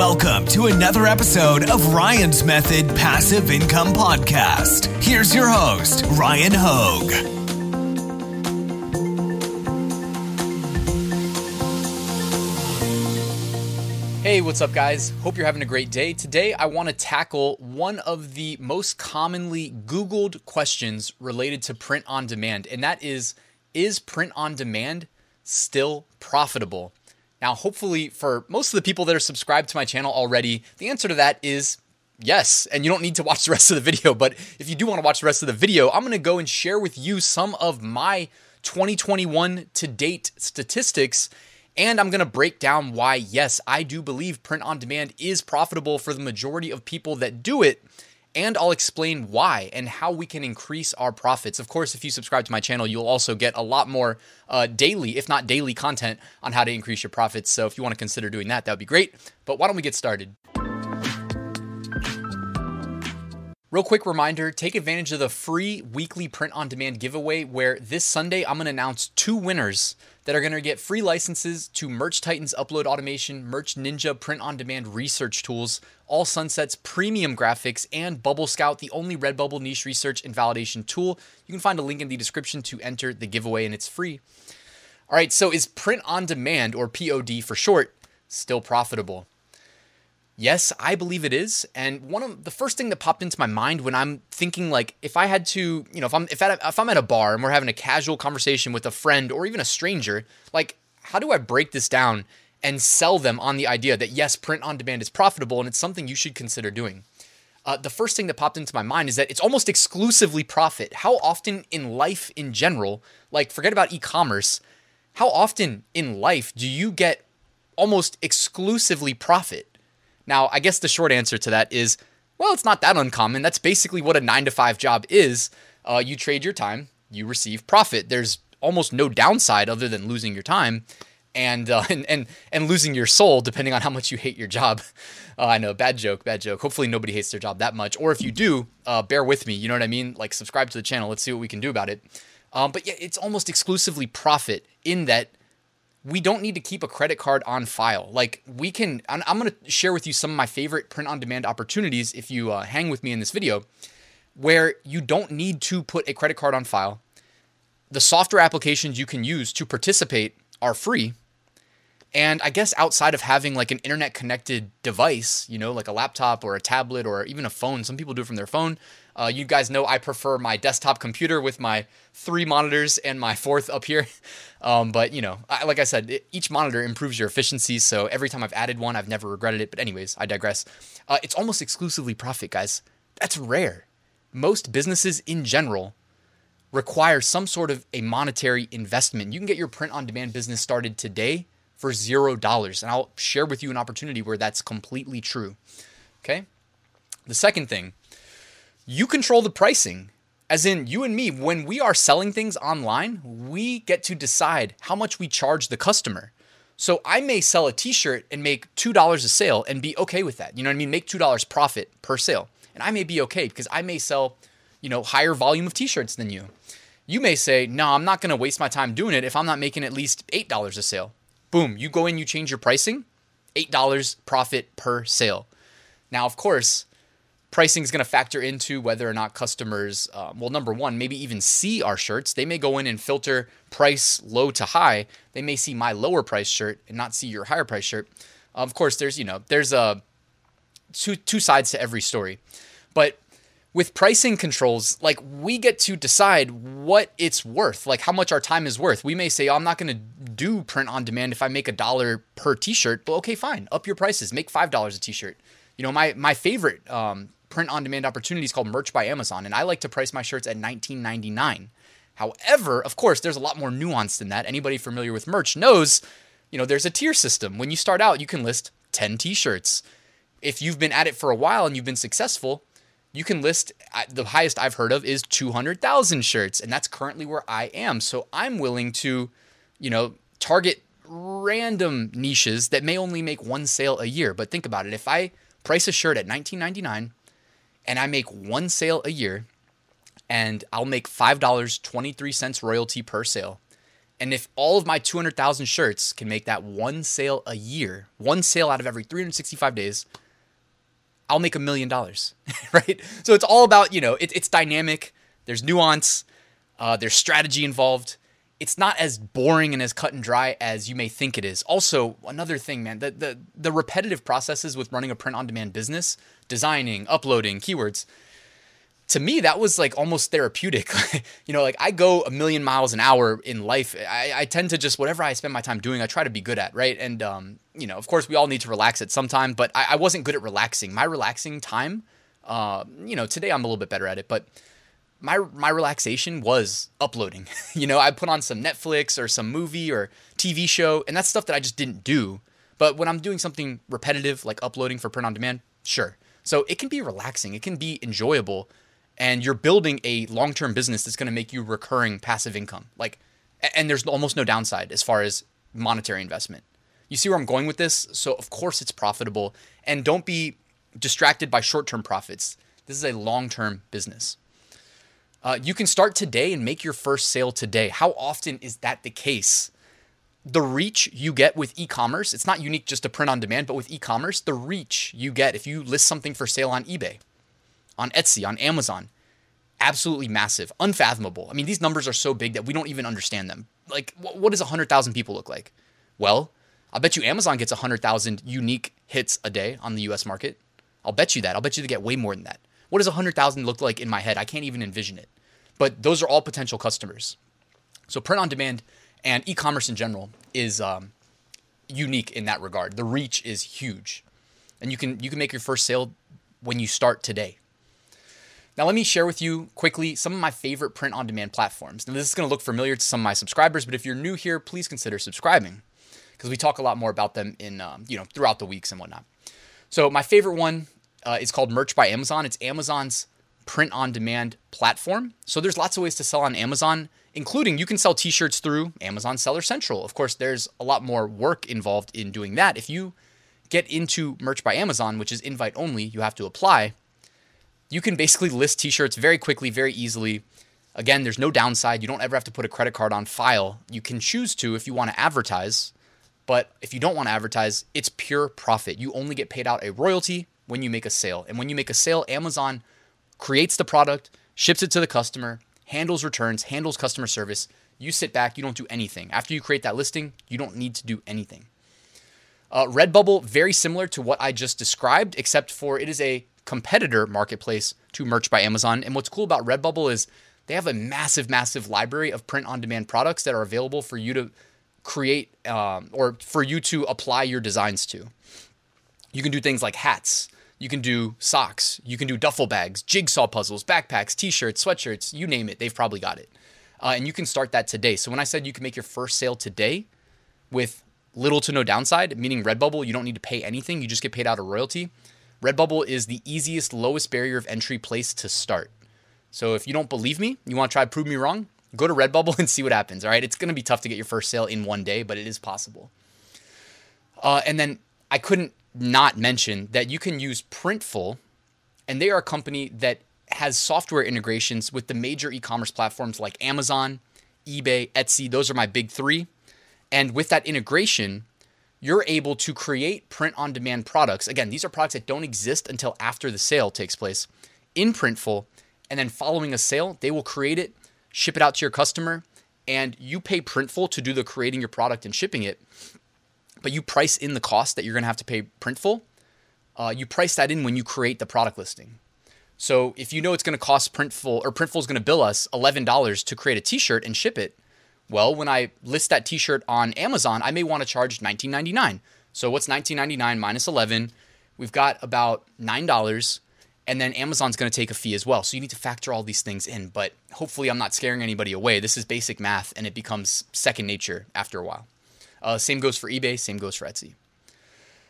Welcome to another episode of Ryan's Method Passive Income Podcast. Here's your host, Ryan Hogue. Hey, what's up, guys? Hope you're having a great day. Today, I want to tackle one of the most commonly Googled questions related to print on demand, and that is Is print on demand still profitable? Now, hopefully, for most of the people that are subscribed to my channel already, the answer to that is yes. And you don't need to watch the rest of the video. But if you do want to watch the rest of the video, I'm going to go and share with you some of my 2021 to date statistics. And I'm going to break down why, yes, I do believe print on demand is profitable for the majority of people that do it and I'll explain why and how we can increase our profits. Of course, if you subscribe to my channel, you'll also get a lot more uh, daily, if not daily, content on how to increase your profits. So if you want to consider doing that, that would be great. But why don't we get started? Real quick reminder take advantage of the free weekly print on demand giveaway where this Sunday I'm going to announce two winners that are going to get free licenses to Merch Titans upload automation, Merch Ninja print on demand research tools, All Sunsets premium graphics, and Bubble Scout, the only Redbubble niche research and validation tool. You can find a link in the description to enter the giveaway and it's free. All right, so is print on demand or POD for short still profitable? Yes, I believe it is. And one of the first thing that popped into my mind when I'm thinking like if I had to, you know, if I'm if, I, if I'm at a bar and we're having a casual conversation with a friend or even a stranger, like how do I break this down and sell them on the idea that yes, print on demand is profitable and it's something you should consider doing? Uh, the first thing that popped into my mind is that it's almost exclusively profit. How often in life in general, like forget about e-commerce, how often in life do you get almost exclusively profit? Now, I guess the short answer to that is well, it's not that uncommon. That's basically what a nine to five job is. Uh, you trade your time, you receive profit. There's almost no downside other than losing your time and uh, and, and and losing your soul, depending on how much you hate your job. Uh, I know, bad joke, bad joke. Hopefully, nobody hates their job that much. Or if you do, uh, bear with me. You know what I mean? Like, subscribe to the channel. Let's see what we can do about it. Um, but yeah, it's almost exclusively profit in that we don't need to keep a credit card on file. Like we can, I'm, going to share with you some of my favorite print on demand opportunities if you uh, hang with me in this video, where you don't need to put a credit card on file. The software applications you can use to participate are free. And I guess outside of having like an internet connected device, you know, like a laptop or a tablet or even a phone, some people do it from their phone. Uh, you guys know I prefer my desktop computer with my three monitors and my fourth up here. Um, but you know, I, like I said, it, each monitor improves your efficiency. So every time I've added one, I've never regretted it. But anyways, I digress. Uh, it's almost exclusively profit, guys. That's rare. Most businesses in general require some sort of a monetary investment. You can get your print on demand business started today for zero dollars. And I'll share with you an opportunity where that's completely true. Okay. The second thing you control the pricing. As in, you and me, when we are selling things online, we get to decide how much we charge the customer. So I may sell a t shirt and make $2 a sale and be okay with that. You know what I mean? Make $2 profit per sale. And I may be okay because I may sell, you know, higher volume of t shirts than you. You may say, no, I'm not going to waste my time doing it if I'm not making at least $8 a sale. Boom, you go in, you change your pricing, $8 profit per sale. Now, of course, pricing is going to factor into whether or not customers, uh, well, number one, maybe even see our shirts. They may go in and filter price low to high. They may see my lower price shirt and not see your higher price shirt. Of course, there's you know there's a two two sides to every story, but with pricing controls, like we get to decide what it's worth, like how much our time is worth. We may say, oh, I'm not going to do print on demand if I make a dollar per t-shirt. But okay, fine, up your prices, make five dollars a t-shirt. You know, my my favorite um, print on demand opportunities called Merch by Amazon, and I like to price my shirts at $19.99. However, of course, there's a lot more nuance than that. Anybody familiar with merch knows, you know, there's a tier system. When you start out, you can list 10 t-shirts. If you've been at it for a while and you've been successful, you can list the highest I've heard of is 200,000 shirts, and that's currently where I am. So I'm willing to, you know, target random niches that may only make one sale a year. But think about it. If I price a shirt at 19.99 and I make one sale a year and I'll make $5.23 royalty per sale. And if all of my 200,000 shirts can make that one sale a year, one sale out of every 365 days, I'll make a million dollars, right? So it's all about, you know, it, it's dynamic, there's nuance, uh, there's strategy involved. It's not as boring and as cut and dry as you may think it is. Also, another thing, man, the, the, the repetitive processes with running a print on demand business, designing, uploading, keywords, to me that was like almost therapeutic. You know like i go a million miles an hour in life. I, I, tend to just whatever i spend my time doing i try to be good at right? And um, you know of course we all need to relax at some time but i, I wasn't good at relaxing. My relaxing time uh, you know today i'm a little bit better at it but my my relaxation was uploading you know i put on some netflix or some movie or tv show and that's stuff that i just didn't do but when i'm doing something repetitive like uploading for print on demand sure so it can be relaxing it can be enjoyable and you're building a long-term business that's going to make you recurring passive income. Like and there's almost no downside as far as monetary investment. You see where I'm going with this? So of course it's profitable and don't be distracted by short-term profits. This is a long-term business. Uh, you can start today and make your first sale today. How often is that the case? The reach you get with e commerce, it's not unique just to print on demand, but with e commerce, the reach you get if you list something for sale on eBay on Etsy, on Amazon. Absolutely massive, unfathomable. I mean, these numbers are so big that we don't even understand them. Like, what does 100,000 people look like? Well, I bet you Amazon gets 100,000 unique hits a day on the US market. I'll bet you that. I'll bet you they get way more than that. What does 100,000 look like in my head? I can't even envision it. But those are all potential customers. So print on demand and e-commerce in general is um, unique in that regard. The reach is huge, and you can you can make your first sale when you start today. Now, let me share with you quickly some of my favorite print on demand platforms. Now, this is going to look familiar to some of my subscribers, but if you're new here, please consider subscribing because we talk a lot more about them in, um, you know, throughout the weeks and whatnot. So, my favorite one uh, called Merch by Amazon. It's Amazon's print on demand platform. So, there's lots of ways to sell on Amazon, including you can sell t shirts through Amazon Seller Central. Of course, there's a lot more work involved in doing that. If you get into Merch by Amazon, which is invite only, you have to apply you can basically list t-shirts very quickly, very easily. Again, there's no downside. You don't ever have to put a credit card on file. You can choose to if you want to advertise, but if you don't want to advertise, it's pure profit. You only get paid out a royalty when you make a sale. And when you make a sale, Amazon creates the product, ships it to the customer, handles returns, handles customer service. You sit back, you don't do anything. After you create that listing, you don't need to do anything. Uh, Redbubble, very similar to what I just described, except for it is a competitor marketplace to Merch by Amazon. And what's cool about Redbubble is they have a massive, massive library of print on demand products that are available for you to create um, or for you to apply your designs to. You can do things like hats, you can do socks, you can do duffel bags, jigsaw puzzles, backpacks, t shirts, sweatshirts, you name it, they've probably got it. Uh, and you can start that today. So when I said you can make your first sale today with little to no downside, meaning Redbubble, you don't need to pay anything, you just get paid out a royalty. Redbubble is the easiest, lowest barrier of entry place to start. So if you don't believe me, you want to try prove me wrong, go to Redbubble and see what happens. All right, it's going to be tough to get your first sale in one day, but it is possible. Uh, and then I couldn't not mention that you can use Printful, and they are a company that has software integrations with the major e-commerce platforms like Amazon, eBay, Etsy. Those are my big three. And with that integration, you're able to create print on demand products. Again, these are products that don't exist until after the sale takes place in Printful. And then following a sale, they will create it, ship it out to your customer, and you pay Printful to do the creating your product and shipping it. But you price in the cost that you're going to have to pay Printful. Uh, you price that in when you create the product listing. So if you know it's going to cost Printful or Printful is going to bill us $11 to create a t-shirt and ship it, well, when I list that t-shirt on Amazon, I may want to charge $19.99. So what's $19.99 minus 11? We've got about $9 and then Amazon's going to take a fee as well. So you need to factor all these things in, but hopefully I'm not scaring anybody away. This is basic math and it becomes second nature after a while. Uh, same goes for eBay, same goes for Etsy.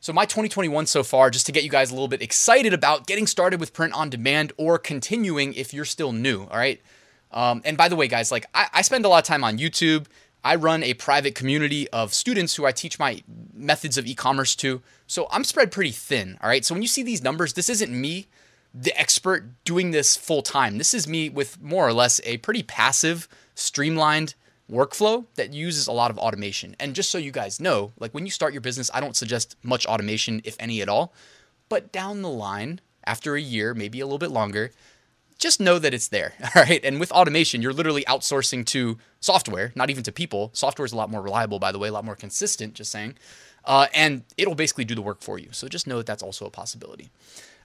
So, my 2021 so far, just to get you guys a little bit excited about getting started with print on demand or continuing if you're still new, all right? Um, and by the way, guys, like I, I spend a lot of time on YouTube. I run a private community of students who I teach my methods of e commerce to. So I'm spread pretty thin. All right. So when you see these numbers, this isn't me, the expert, doing this full time. This is me with more or less a pretty passive, streamlined workflow that uses a lot of automation. And just so you guys know, like when you start your business, I don't suggest much automation, if any at all. But down the line, after a year, maybe a little bit longer, just know that it's there. All right. And with automation, you're literally outsourcing to software, not even to people. Software is a lot more reliable, by the way, a lot more consistent, just saying. Uh, and it'll basically do the work for you. So just know that that's also a possibility.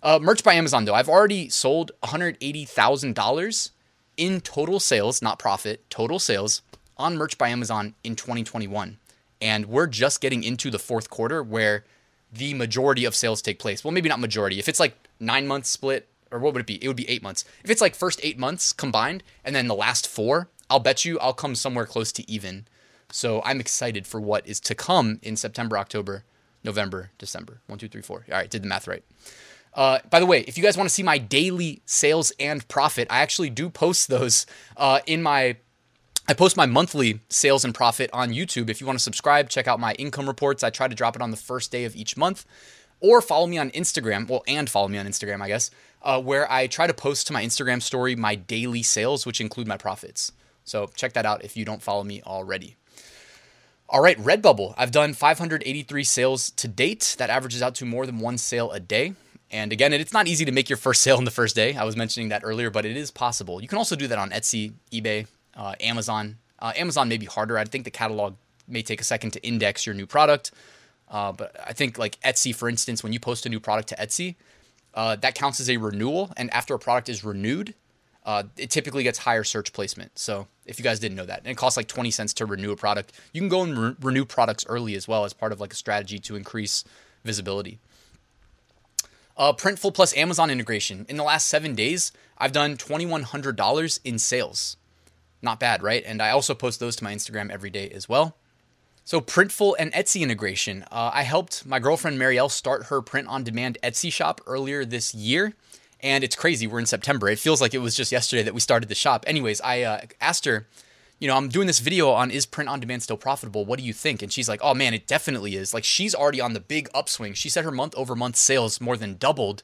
Uh, merch by Amazon, though, I've already sold $180,000 in total sales, not profit, total sales on merch by Amazon in 2021. And we're just getting into the fourth quarter where the majority of sales take place. Well, maybe not majority. If it's like nine months split, or what would it be? It would be eight months. If it's like first eight months combined and then the last four, I'll bet you I'll come somewhere close to even. So I'm excited for what is to come in September, October, November, December. One, two, three, four. All right, did the math right. Uh, by the way, if you guys want to see my daily sales and profit, I actually do post those uh, in my. I post my monthly sales and profit on YouTube. If you want to subscribe, check out my income reports. I try to drop it on the first day of each month, or follow me on Instagram. Well, and follow me on Instagram, I guess, uh, where I try to post to my Instagram story my daily sales, which include my profits. So check that out if you don't follow me already. All right, Redbubble. I've done 583 sales to date. That averages out to more than one sale a day. And again, it's not easy to make your first sale in the first day. I was mentioning that earlier, but it is possible. You can also do that on Etsy, eBay, uh, Amazon. Uh, Amazon may be harder. I think the catalog may take a second to index your new product. Uh, but I think like Etsy, for instance, when you post a new product to Etsy, uh, that counts as a renewal. And after a product is renewed, uh, it typically gets higher search placement. So if you guys didn't know that, and it costs like 20 cents to renew a product, you can go and re- renew products early as well as part of like a strategy to increase visibility. Uh, Printful plus Amazon integration. In the last seven days, I've done $2,100 in sales. Not bad, right? And I also post those to my Instagram every day as well. So, Printful and Etsy integration. Uh, I helped my girlfriend Marielle start her print on demand Etsy shop earlier this year. And it's crazy. We're in September. It feels like it was just yesterday that we started the shop. Anyways, I uh, asked her, you know, I'm doing this video on is print on demand still profitable? What do you think? And she's like, oh man, it definitely is. Like she's already on the big upswing. She said her month over month sales more than doubled.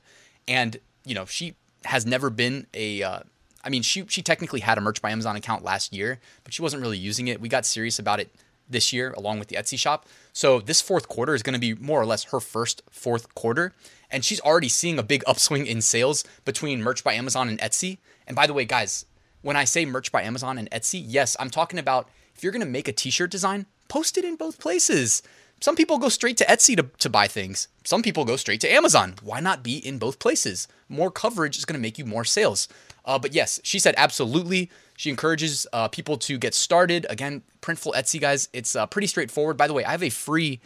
And, you know, she has never been a, uh, I mean, she, she technically had a merch by Amazon account last year, but she wasn't really using it. We got serious about it this year along with the Etsy shop. So this fourth quarter is going to be more or less her first fourth quarter. And she's already seeing a big upswing in sales between merch by Amazon and Etsy. And by the way, guys, when I say merch by Amazon and Etsy, yes, I'm talking about if you're going to make a t shirt design, post it in both places. Some people go straight to Etsy to, to buy things. Some people go straight to Amazon. Why not be in both places? More coverage is going to make you more sales. Uh, but yes, she said absolutely. She encourages uh, people to get started. Again, Printful Etsy, guys, it's uh, pretty straightforward. By the way, I have a free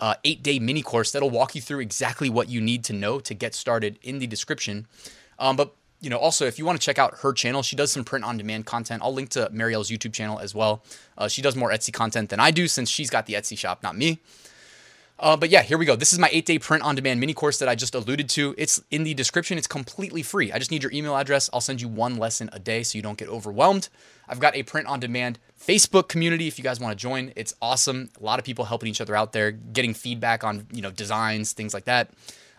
uh, eight day mini course that'll walk you through exactly what you need to know to get started in the description. Um, but you know, also if you want to check out her channel, she does some print on demand content. I'll link to Marielle's YouTube channel as well. Uh, she does more Etsy content than I do since she's got the Etsy shop, not me. Uh, but yeah, here we go. This is my eight day print on demand mini course that I just alluded to. It's in the description. It's completely free. I just need your email address. I'll send you one lesson a day so you don't get overwhelmed. I've got a print on demand Facebook community if you guys want to join. It's awesome. A lot of people helping each other out there, getting feedback on you know designs, things like that.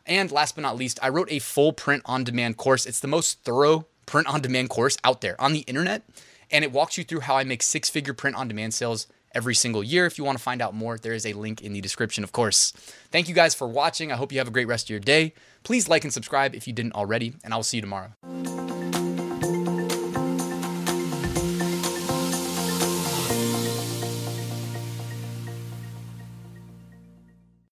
And last but not least, I wrote a full print on demand course. It's the most thorough print on demand course out there on the internet. And it walks you through how I make six figure print on demand sales every single year. If you want to find out more, there is a link in the description, of course. Thank you guys for watching. I hope you have a great rest of your day. Please like and subscribe if you didn't already, and I will see you tomorrow.